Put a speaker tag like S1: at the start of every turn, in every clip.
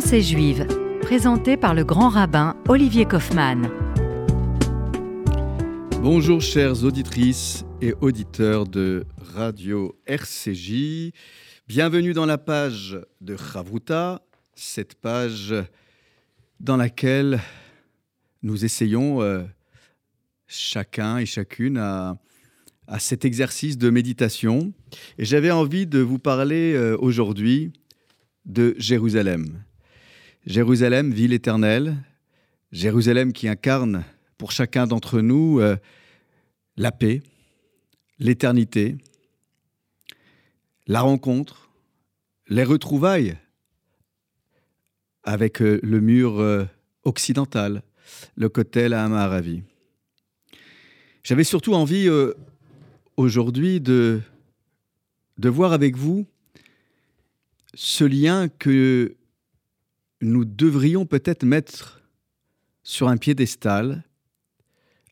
S1: Pensée juive, présenté par le grand rabbin Olivier Kaufmann.
S2: Bonjour chères auditrices et auditeurs de Radio RCJ. Bienvenue dans la page de Chavruta, cette page dans laquelle nous essayons euh, chacun et chacune à, à, cet exercice de méditation. Et j'avais envie de vous parler euh, aujourd'hui de Jérusalem. Jérusalem, ville éternelle, Jérusalem qui incarne pour chacun d'entre nous euh, la paix, l'éternité, la rencontre, les retrouvailles avec euh, le mur euh, occidental, le Kotel à Amaravi. J'avais surtout envie aujourd'hui de, de voir avec vous ce lien que nous devrions peut-être mettre sur un piédestal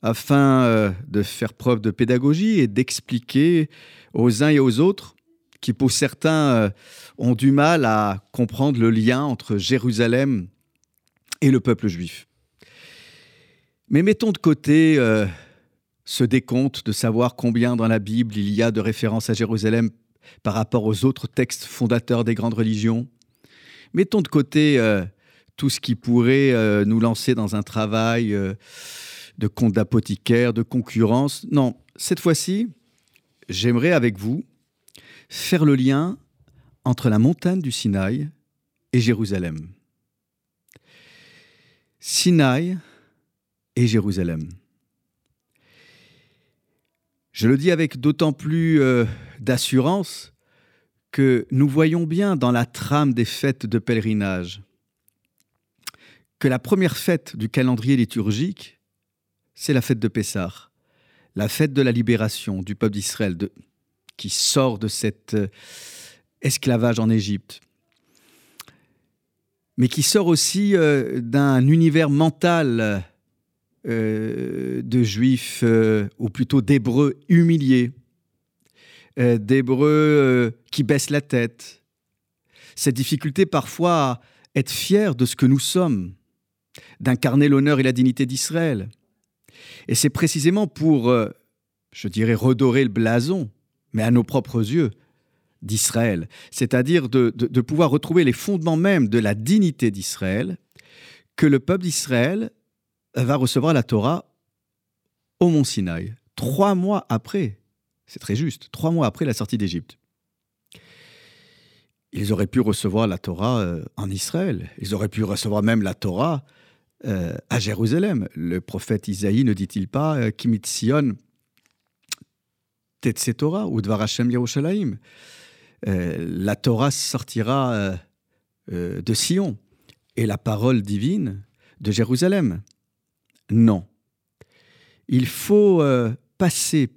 S2: afin euh, de faire preuve de pédagogie et d'expliquer aux uns et aux autres qui pour certains euh, ont du mal à comprendre le lien entre Jérusalem et le peuple juif. Mais mettons de côté euh, ce décompte de savoir combien dans la Bible il y a de références à Jérusalem par rapport aux autres textes fondateurs des grandes religions. Mettons de côté euh, tout ce qui pourrait euh, nous lancer dans un travail euh, de compte d'apothicaire, de concurrence. Non, cette fois-ci, j'aimerais avec vous faire le lien entre la montagne du Sinaï et Jérusalem. Sinaï et Jérusalem. Je le dis avec d'autant plus d'assurance que nous voyons bien dans la trame des fêtes de pèlerinage que la première fête du calendrier liturgique, c'est la fête de Pessah, la fête de la libération du peuple d'Israël qui sort de cet euh, esclavage en Égypte, mais qui sort aussi euh, d'un univers mental euh, de juifs, ou plutôt d'hébreux humiliés, euh, d'hébreux euh, qui baissent la tête. Cette difficulté parfois à être fier de ce que nous sommes, d'incarner l'honneur et la dignité d'Israël. Et c'est précisément pour, euh, je dirais, redorer le blason, mais à nos propres yeux, d'Israël, c'est-à-dire de, de- de pouvoir retrouver les fondements même de la dignité d'Israël, que le peuple d'Israël va recevoir la Torah au mont Sinaï, trois mois après, c'est très juste, trois mois après la sortie d'Égypte. Ils auraient pu recevoir la Torah euh, en Israël, ils auraient pu recevoir même la Torah euh, à Jérusalem. Le prophète Isaïe ne dit-il pas euh, Kimit Sion Tetse Torah ou Dvar Hashem Yerushalayim La Torah sortira de Sion et la parole divine de Jérusalem. Non. Il faut passer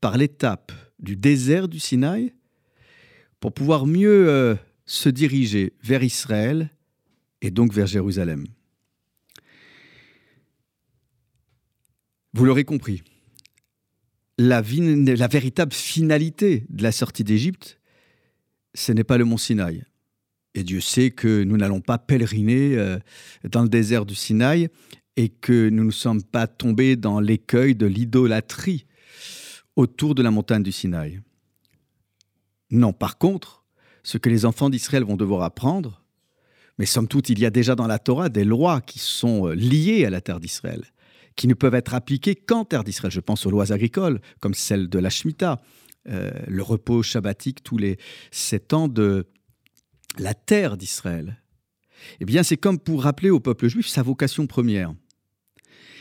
S2: par l'étape du désert du Sinaï pour pouvoir mieux euh, se diriger vers Israël et donc vers Jérusalem. Vous l'aurez compris, la, la véritable finalité de la sortie d'Égypte, ce n'est pas le mont Sinaï. Et Dieu sait que nous n'allons pas pèleriner euh, dans le désert du Sinaï et que nous ne sommes pas tombés dans l'écueil de l'idolâtrie autour de la montagne du Sinaï. Non, par contre, ce que les enfants d'Israël vont devoir apprendre, mais somme toute, il y a déjà dans la Torah des lois qui sont euh, liées à la terre d'Israël, qui ne peuvent être appliquées qu'en terre d'Israël. Je pense aux lois agricoles, comme celle de la Shemitah, euh, le repos shabbatique tous les sept ans de la terre d'Israël. Eh bien, c'est comme pour rappeler au peuple juif sa vocation première.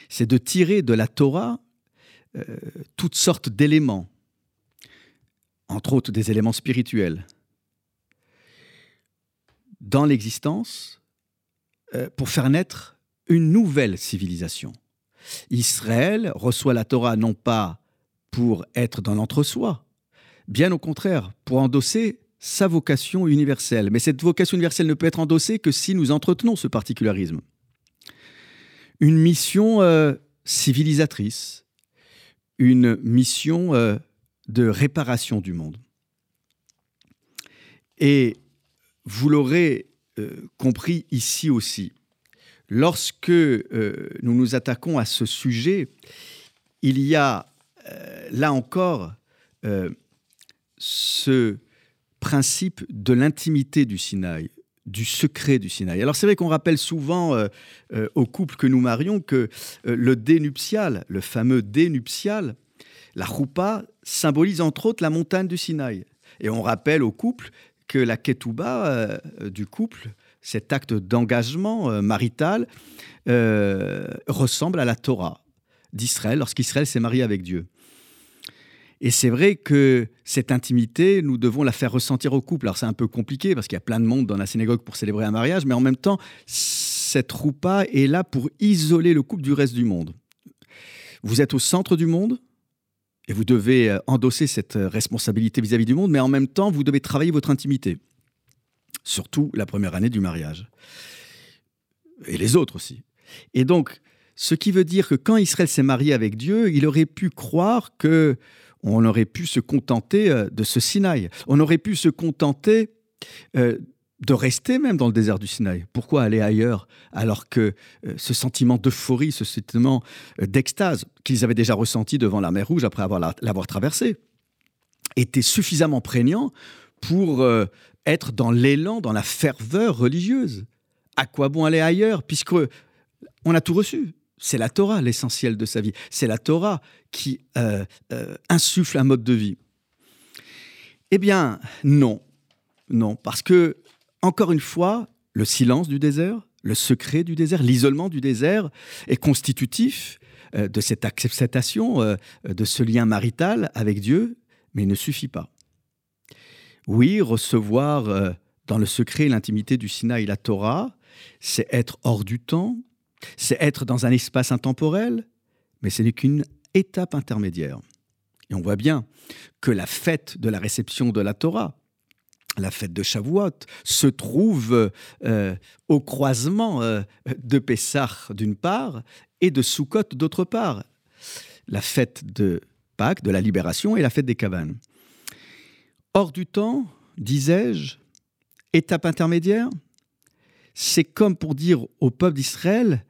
S2: C'est de tirer de la Torah toutes sortes d'éléments, entre autres des éléments spirituels, dans l'existence euh, pour faire naître une nouvelle civilisation. Israël reçoit la Torah non pas pour être dans l'entre-soi, bien au contraire, pour endosser sa vocation universelle. Mais cette vocation universelle ne peut être endossée que si nous entretenons ce particularisme. Une mission euh, civilisatrice, une mission euh, de réparation du monde. Et vous l'aurez compris ici aussi. Lorsque nous nous attaquons à ce sujet, il y a là encore ce principe de l'intimité du Sinaï, du secret du Sinaï. Alors c'est vrai qu'on rappelle souvent euh, euh, aux couples que nous marions que euh, le dénuptial, le fameux dénuptial, la roupa, symbolise entre autres la montagne du Sinaï. Et on rappelle aux couples que la ketouba du couple, cet acte d'engagement marital, ressemble à la Torah d'Israël lorsqu'Israël s'est marié avec Dieu. Et c'est vrai que cette intimité, nous devons la faire ressentir au couple. Alors c'est un peu compliqué parce qu'il y a plein de monde dans la synagogue pour célébrer un mariage, mais en même temps, cette roupa est là pour isoler le couple du reste du monde. Vous êtes au centre du monde et vous devez euh, endosser cette euh, responsabilité vis-à-vis du monde, mais en même temps, vous devez travailler votre intimité. Surtout la première année du mariage. Et les autres aussi. Et donc, ce qui veut dire que quand Israël s'est marié avec Dieu, il aurait pu croire que on aurait pu se contenter euh, de ce Sinaï. On aurait pu se contenter euh, de rester même dans le désert du Sinaï. Pourquoi aller ailleurs alors que euh, ce sentiment d'euphorie, ce sentiment d'extase qu'ils avaient déjà ressenti devant la mer Rouge après avoir l'avoir traversée était suffisamment prégnant pour être dans l'élan, dans la ferveur religieuse? À quoi bon aller ailleurs puisque on a tout reçu? C'est la Torah l'essentiel de sa vie. C'est la Torah qui euh, euh, insuffle un mode de vie. Eh bien, non. Non, parce que, encore une fois, le silence du désert, le secret du désert, l'isolement du désert est constitutif euh, de cette acceptation, de ce lien marital avec Dieu, mais il ne suffit pas. Oui, recevoir dans le secret l'intimité du Sinaï la Torah, c'est être hors du temps, c'est être dans un espace intemporel, mais ce n'est qu'une étape intermédiaire. Et on voit bien que la fête de la réception de la Torah, la fête de Shavuot, se trouve euh, au croisement euh, de Pessah d'une part et de Sukkot d'autre part. La fête de Pâques, de la libération, et la fête des Cavanes. Hors du temps, disais-je, étape intermédiaire, c'est comme pour dire au peuple d'Israël,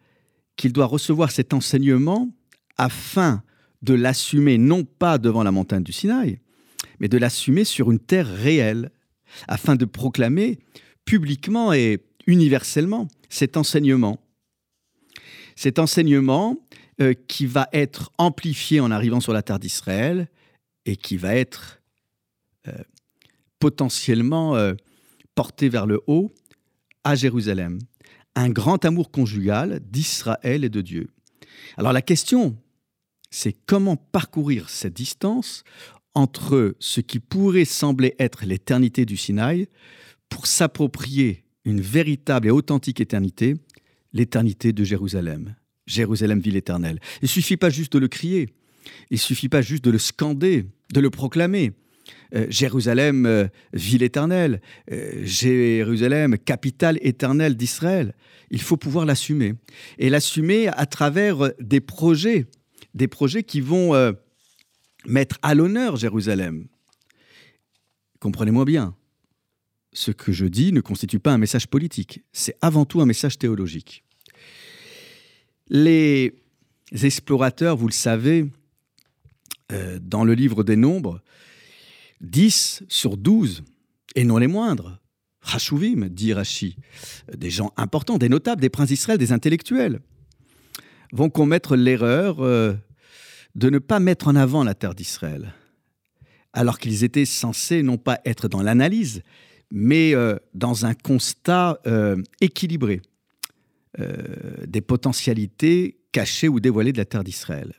S2: qu'il doit recevoir cet enseignement afin de l'assumer non pas devant la montagne du Sinaï, mais de l'assumer sur une terre réelle, afin de proclamer publiquement et universellement cet enseignement. Cet enseignement euh, qui va être amplifié en arrivant sur la terre d'Israël et qui va être euh, potentiellement euh, porté vers le haut à Jérusalem un grand amour conjugal d'Israël et de Dieu. Alors la question, c'est comment parcourir cette distance entre ce qui pourrait sembler être l'éternité du Sinaï pour s'approprier une véritable et authentique éternité, l'éternité de Jérusalem. Jérusalem, ville éternelle. Il suffit pas juste de le crier, il suffit pas juste de le scander, de le proclamer. Euh, Jérusalem, euh, ville éternelle, euh, Jérusalem, capitale éternelle d'Israël. Il faut pouvoir l'assumer. Et l'assumer à travers des projets, des projets qui vont mettre à l'honneur Jérusalem. Comprenez-moi bien, ce que je dis ne constitue pas un message politique, c'est avant tout un message théologique. Les explorateurs, vous le savez, dans le livre des Nombres, 10 sur 12, et non les moindres, Rachuvim, dit Rashi, des gens importants, des notables, des princes d'Israël, des intellectuels, vont commettre l'erreur euh, de ne pas mettre en avant la terre d'Israël, alors qu'ils étaient censés non pas être dans l'analyse, mais euh, dans un constat euh, équilibré des potentialités cachées ou dévoilées de la terre d'Israël.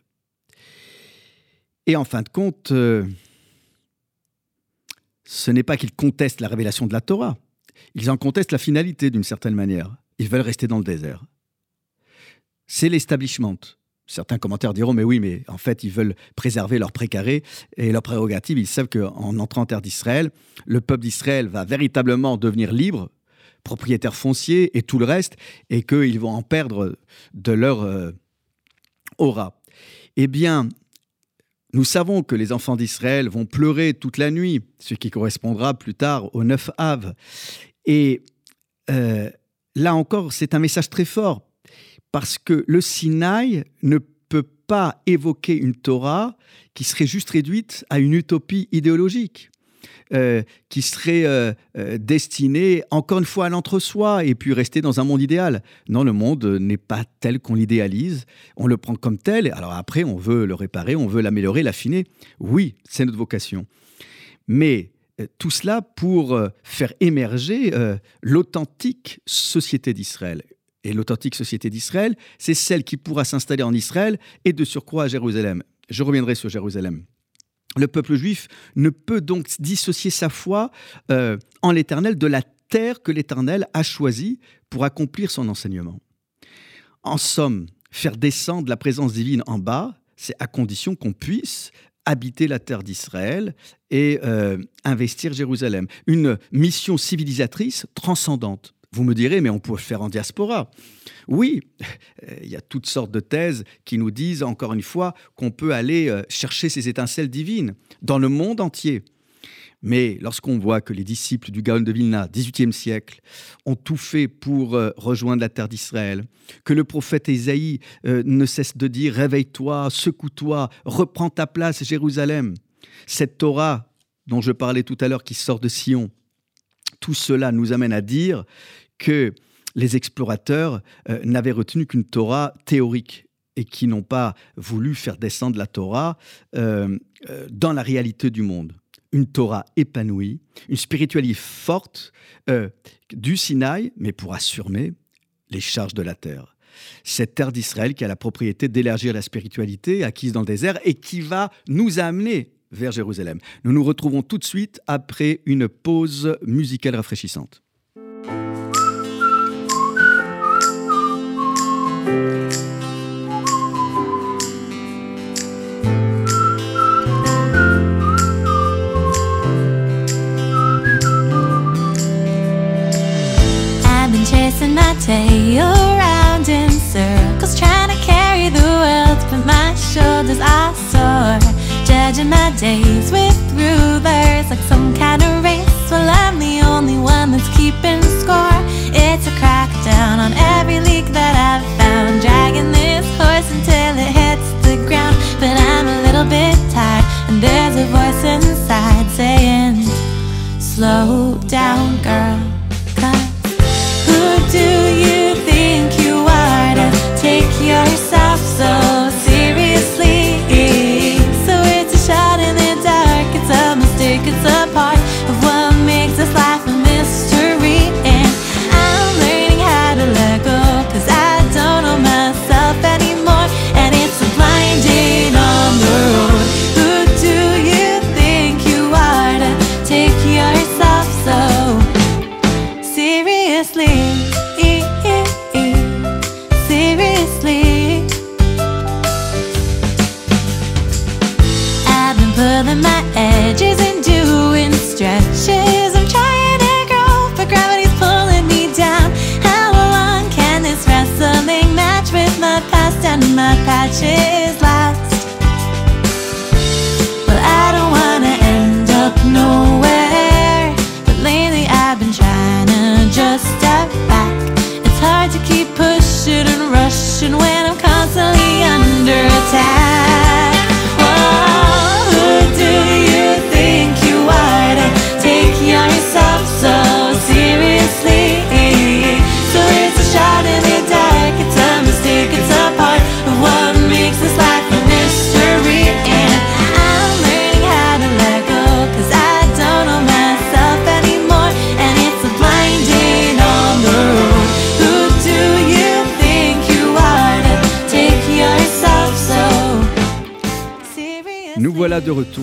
S2: Et en fin de compte, ce n'est pas qu'ils contestent la révélation de la Torah, ils en contestent la finalité d'une certaine manière. Ils veulent rester dans le désert. C'est l'establishment. Certains commentaires diront, mais oui, mais en fait, ils veulent préserver leur précaré et leur prérogative. Ils savent qu'en entrant en terre d'Israël, le peuple d'Israël va véritablement devenir libre, propriétaire foncier et tout le reste, et qu'ils vont en perdre de leur euh, aura. Eh bien, nous savons que les enfants d'Israël vont pleurer toute la nuit, ce qui correspondra plus tard au 9 Av. Et euh, là encore, c'est un message très fort, parce que le Sinaï ne peut pas évoquer une Torah qui serait juste réduite à une utopie idéologique. Euh, qui serait euh, euh, destiné encore une fois à l'entre-soi et puis rester dans un monde idéal. Non, le monde n'est pas tel qu'on l'idéalise. On le prend comme tel. Alors après, on veut le réparer, on veut l'améliorer, l'affiner. Oui, c'est notre vocation. Mais tout cela pour faire émerger l'authentique société d'Israël. Et l'authentique société d'Israël, c'est celle qui pourra s'installer en Israël et de surcroît à Jérusalem. Je reviendrai sur Jérusalem. Le peuple juif ne peut donc dissocier sa foi euh, en l'Éternel de la terre que l'Éternel a choisie pour accomplir son enseignement. En somme, faire descendre la présence divine en bas, c'est à condition qu'on puisse habiter la terre d'Israël et euh, investir Jérusalem. Une mission civilisatrice transcendante. Vous me direz, mais on peut le faire en diaspora. Oui, il y a toutes sortes de thèses qui nous disent, encore une fois, qu'on peut aller euh, chercher ces étincelles divines dans le monde entier. Mais lorsqu'on voit que les disciples du Gaon de Vilna, 18e siècle, ont tout fait pour euh, rejoindre la terre d'Israël, que le prophète Ésaïe euh, ne cesse de dire Réveille-toi, secoue-toi, reprends ta place, Jérusalem. Cette Torah dont je parlais tout à l'heure qui sort de Sion, tout cela nous amène à dire que les explorateurs euh, n'avaient retenu qu'une Torah théorique et qui n'ont pas voulu faire descendre la Torah euh, euh, dans la réalité du monde. Une Torah épanouie, une spiritualité forte du Sinaï, mais pour assumer les charges de la terre. Cette terre d'Israël qui a la propriété d'élargir la spiritualité acquise dans le désert et qui va nous amener vers Jérusalem. Nous nous retrouvons tout de suite après une pause musicale rafraîchissante.
S3: Days with
S2: ocean where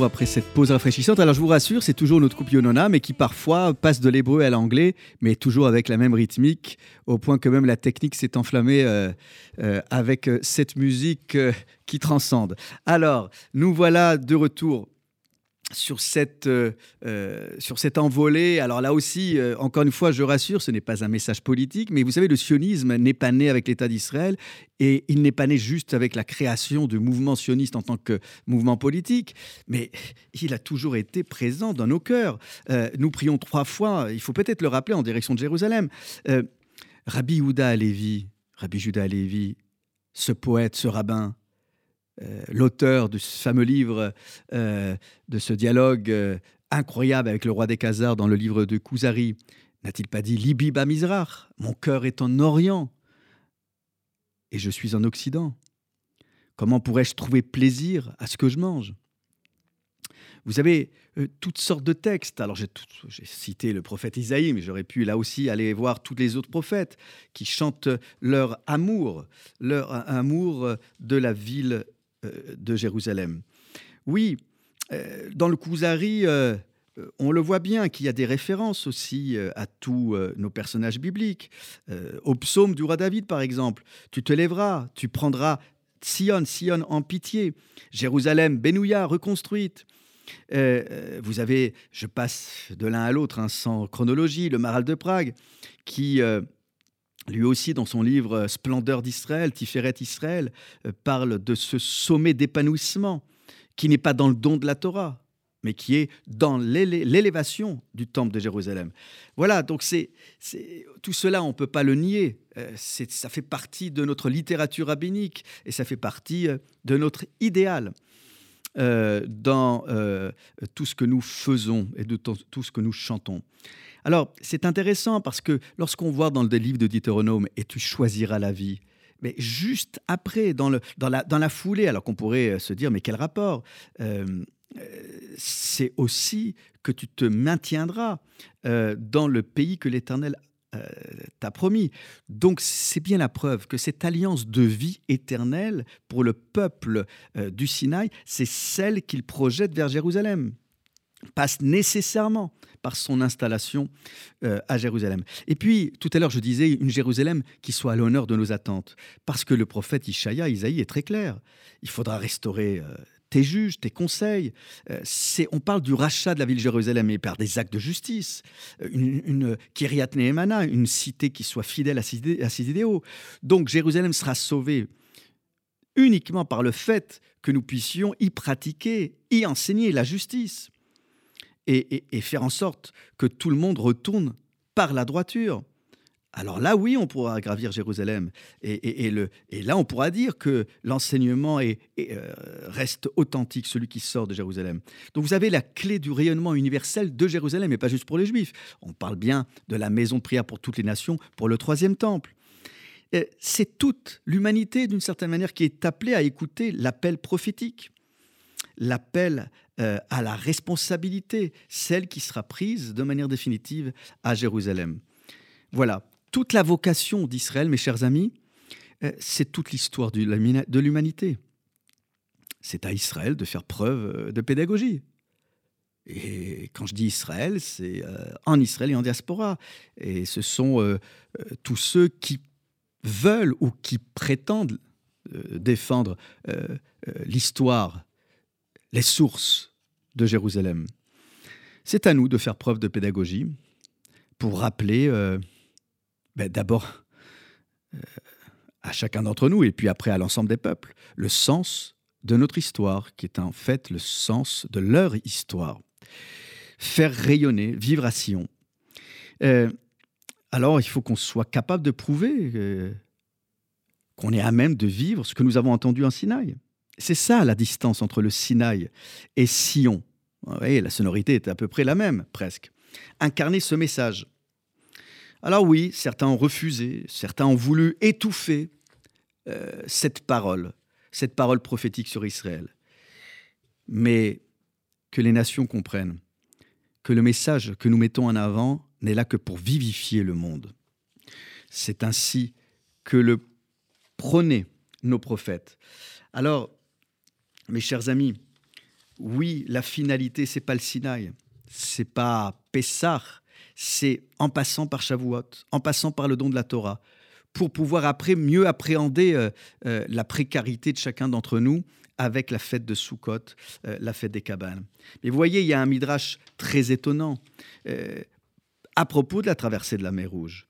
S2: après cette pause rafraîchissante. Alors je vous rassure, c'est toujours notre couple Yonona, mais qui parfois passe de l'hébreu à l'anglais, mais toujours avec la même rythmique, au point que même la technique s'est enflammée euh, euh, avec euh, cette musique qui transcende. Alors, nous voilà de retour sur cette, euh, euh, sur cette envolée. Alors là aussi, euh, encore une fois, je rassure, ce n'est pas un message politique, mais vous savez, le sionisme n'est pas né avec l'État d'Israël et il n'est pas né juste avec la création du mouvement sioniste en tant que mouvement politique, mais il a toujours été présent dans nos cœurs. nous prions trois fois, il faut peut-être le rappeler, en direction de Jérusalem. Rabbi Judah Alevi, Rabbi Judah Alevi, ce poète, ce rabbin, l'auteur de ce fameux livre, euh, de ce dialogue euh, incroyable avec le roi des Khazars dans le livre de Kuzari, n'a-t-il pas dit Libi Mizrach, mon cœur est en Orient et je suis en Occident. Comment pourrais-je trouver plaisir à ce que je mange? Vous avez toutes sortes de textes. Alors j'ai cité le prophète Isaïe, mais j'aurais pu là aussi aller voir tous les autres prophètes qui chantent leur amour, leur amour de la ville euh, de Jérusalem. Oui, euh, dans le Kuzari, euh, on le voit bien qu'il y a des références aussi à tous nos personnages bibliques. au psaume du roi David, par exemple, tu te lèveras, tu prendras Sion, Sion en pitié, Jérusalem, Benouya, reconstruite. vous avez, je passe de l'un à l'autre hein, sans chronologie, le Maral de Prague, qui lui aussi, dans son livre Splendeur d'Israël, Tiferet Israël, euh, parle de ce sommet d'épanouissement qui n'est pas dans le don de la Torah, mais qui est dans l'élévation du temple de Jérusalem. Voilà, donc c'est tout cela, on ne peut pas le nier. Euh, ça fait partie de notre littérature rabbinique et ça fait partie euh, de notre idéal. dans tout ce que nous faisons et de tout ce que nous chantons. Alors, c'est intéressant parce que lorsqu'on voit dans le livre de Deutéronome, et tu choisiras la vie, mais juste après, dans, le, dans, la, dans la foulée, alors qu'on pourrait euh, se dire, mais quel rapport euh, euh, C'est aussi que tu te maintiendras dans le pays que l'Éternel t'a promis. Donc c'est bien la preuve que cette alliance de vie éternelle pour le peuple du Sinaï, c'est celle qu'il projette vers Jérusalem passe nécessairement par son installation euh, à Jérusalem. Et puis, tout à l'heure, je disais une Jérusalem qui soit à l'honneur de nos attentes, parce que le prophète Ishaïa, Isaïe, est très clair. Il faudra restaurer euh, tes juges, tes conseils. Euh, c'est, on parle du rachat de la ville de Jérusalem et par des actes de justice. Une, une Kiryat Nehemana, une cité qui soit fidèle à ses, à ses idéaux. Donc, Jérusalem sera sauvée uniquement par le fait que nous puissions y pratiquer, y enseigner la justice et, faire en sorte que tout le monde retourne par la droiture. Alors là, oui, on pourra gravir Jérusalem. Et, là, on pourra dire que l'enseignement euh, reste authentique, celui qui sort de Jérusalem. Donc vous avez la clé du rayonnement universel de Jérusalem, et pas juste pour les Juifs. On parle bien de la maison de prière pour toutes les nations, pour le troisième temple. C'est toute l'humanité, d'une certaine manière, qui est appelée à écouter l'appel prophétique, l'appel euh, à la responsabilité, celle qui sera prise de manière définitive à Jérusalem. Voilà, toute la vocation d'Israël, mes chers amis, euh, c'est toute l'histoire de l'humanité. C'est à Israël de faire preuve euh, de pédagogie. Et quand je dis Israël, c'est en Israël et en diaspora. Et ce sont tous ceux qui veulent ou qui prétendent défendre l'histoire les sources de Jérusalem. C'est à nous de faire preuve de pédagogie pour rappeler euh, ben, d'abord euh, à chacun d'entre nous et puis après à l'ensemble des peuples le sens de notre histoire qui est en fait le sens de leur histoire. Faire rayonner, vivre à Sion. Euh, alors il faut qu'on soit capable de prouver qu'on est à même de vivre ce que nous avons entendu en Sinaï. C'est ça la distance entre le Sinaï et Sion. voyez, la sonorité est à peu près la même, presque. Incarner ce message. Alors oui, certains ont refusé, certains ont voulu étouffer euh, cette parole, cette parole prophétique sur Israël. Mais que les nations comprennent que le message que nous mettons en avant n'est là que pour vivifier le monde. C'est ainsi que le prônaient nos prophètes. Alors, mes chers amis, oui, la finalité, c'est pas le Sinaï, c'est pas Pessah, c'est en passant par Shavuot, en passant par le don de la Torah, pour pouvoir après mieux appréhender euh, euh, la précarité de chacun d'entre nous avec la fête de Sukkot, euh, la fête des cabanes. Mais vous voyez, il y a un midrash très étonnant à propos de la traversée de la mer Rouge.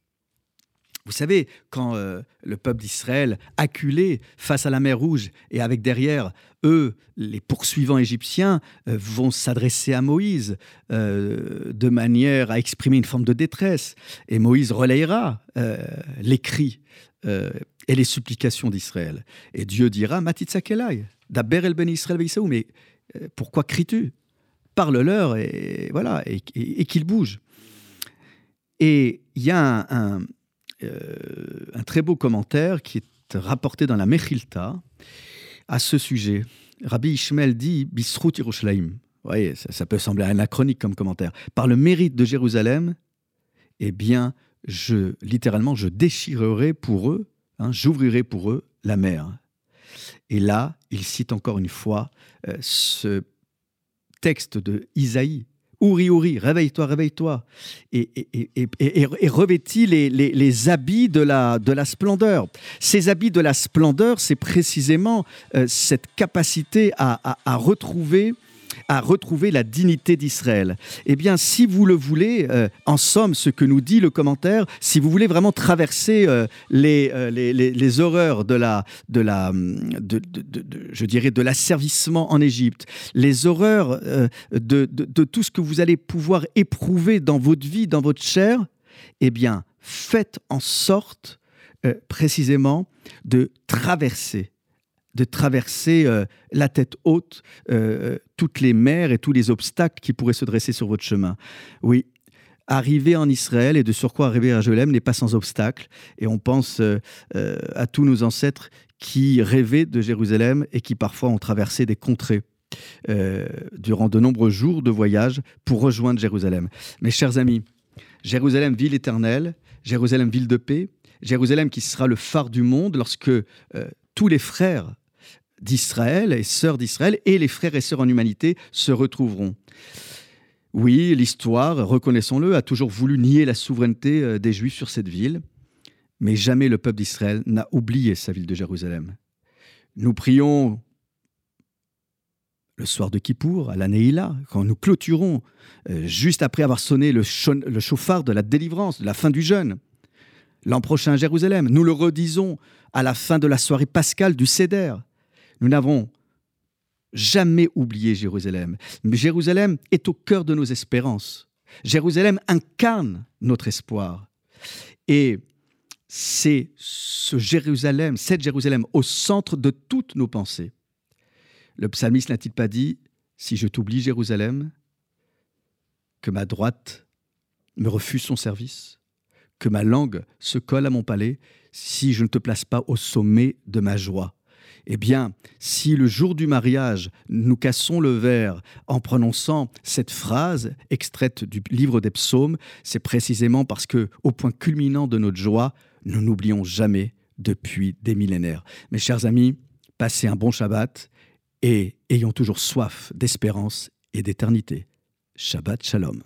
S2: Vous savez, quand euh, le peuple d'Israël, acculé face à la mer Rouge, et avec derrière eux, les poursuivants égyptiens, euh, vont s'adresser à Moïse euh, de manière à exprimer une forme de détresse, et Moïse relayera les cris et les supplications d'Israël. Et Dieu dira, Matitzakelai, Daber el ben Israël mais pourquoi cries-tu? Parle-leur et voilà, et, qu'ils bougent. Et il y a un un très beau commentaire qui est rapporté dans la Mechilta à ce sujet. Rabbi Ishmael dit Bisrut Yerushalayim. Vous voyez, ça, peut sembler anachronique comme commentaire. Par le mérite de Jérusalem, eh bien, je, littéralement, je déchirerai pour eux, hein, j'ouvrirai pour eux la mer. Et là, il cite encore une fois euh, ce texte de Isaïe, Ouri, Ouri, réveille-toi, réveille-toi. Et, et, revêtis les, habits de la, de la splendeur. Ces habits de la splendeur, c'est précisément euh, cette capacité à, à retrouver à retrouver la dignité d'Israël. Eh bien, si vous le voulez, euh, en somme, ce que nous dit le commentaire, si vous voulez vraiment traverser euh, euh, les, les, horreurs de la, de la, de, je dirais, de l'asservissement en Égypte, les horreurs de, tout ce que vous allez pouvoir éprouver dans votre vie, dans votre chair, eh bien, faites en sorte précisément de traverser de traverser euh, la tête haute euh, toutes les mers et tous les obstacles qui pourraient se dresser sur votre chemin. Oui, arriver en Israël et de surcroît arriver à Jérusalem n'est pas sans obstacle. Et on pense euh, à tous nos ancêtres qui rêvaient de Jérusalem et qui parfois ont traversé des contrées. durant de nombreux jours de voyage pour rejoindre Jérusalem. Mes chers amis, Jérusalem, ville éternelle, Jérusalem, ville de paix, Jérusalem qui sera le phare du monde lorsque tous les frères d'Israël et sœurs d'Israël et les frères et sœurs en humanité se retrouveront. Oui, l'histoire, reconnaissons-le, a toujours voulu nier la souveraineté euh, des Juifs sur cette ville, mais jamais le peuple d'Israël n'a oublié sa ville de Jérusalem. Nous prions le soir de Kippour, à la Neila, quand nous clôturons, euh, juste après avoir sonné le, chauffard de la délivrance, de la fin du jeûne. L'an prochain à Jérusalem, nous le redisons à la fin de la soirée pascale du Seder. Nous n'avons jamais oublié Jérusalem. Mais Jérusalem est au cœur de nos espérances. Jérusalem incarne notre espoir. Et c'est ce Jérusalem, cette Jérusalem, au centre de toutes nos pensées. Le psalmiste n'a-t-il pas dit Si je t'oublie, Jérusalem, que ma droite me refuse son service, que ma langue se colle à mon palais, si je ne te place pas au sommet de ma joie eh bien, si le jour du mariage, nous cassons le verre en prononçant cette phrase extraite du livre des psaumes, c'est précisément parce que, au point culminant de notre joie, nous n'oublions jamais depuis des millénaires. Mes chers amis, passez un bon Shabbat et ayons toujours soif d'espérance et d'éternité. Shabbat Shalom.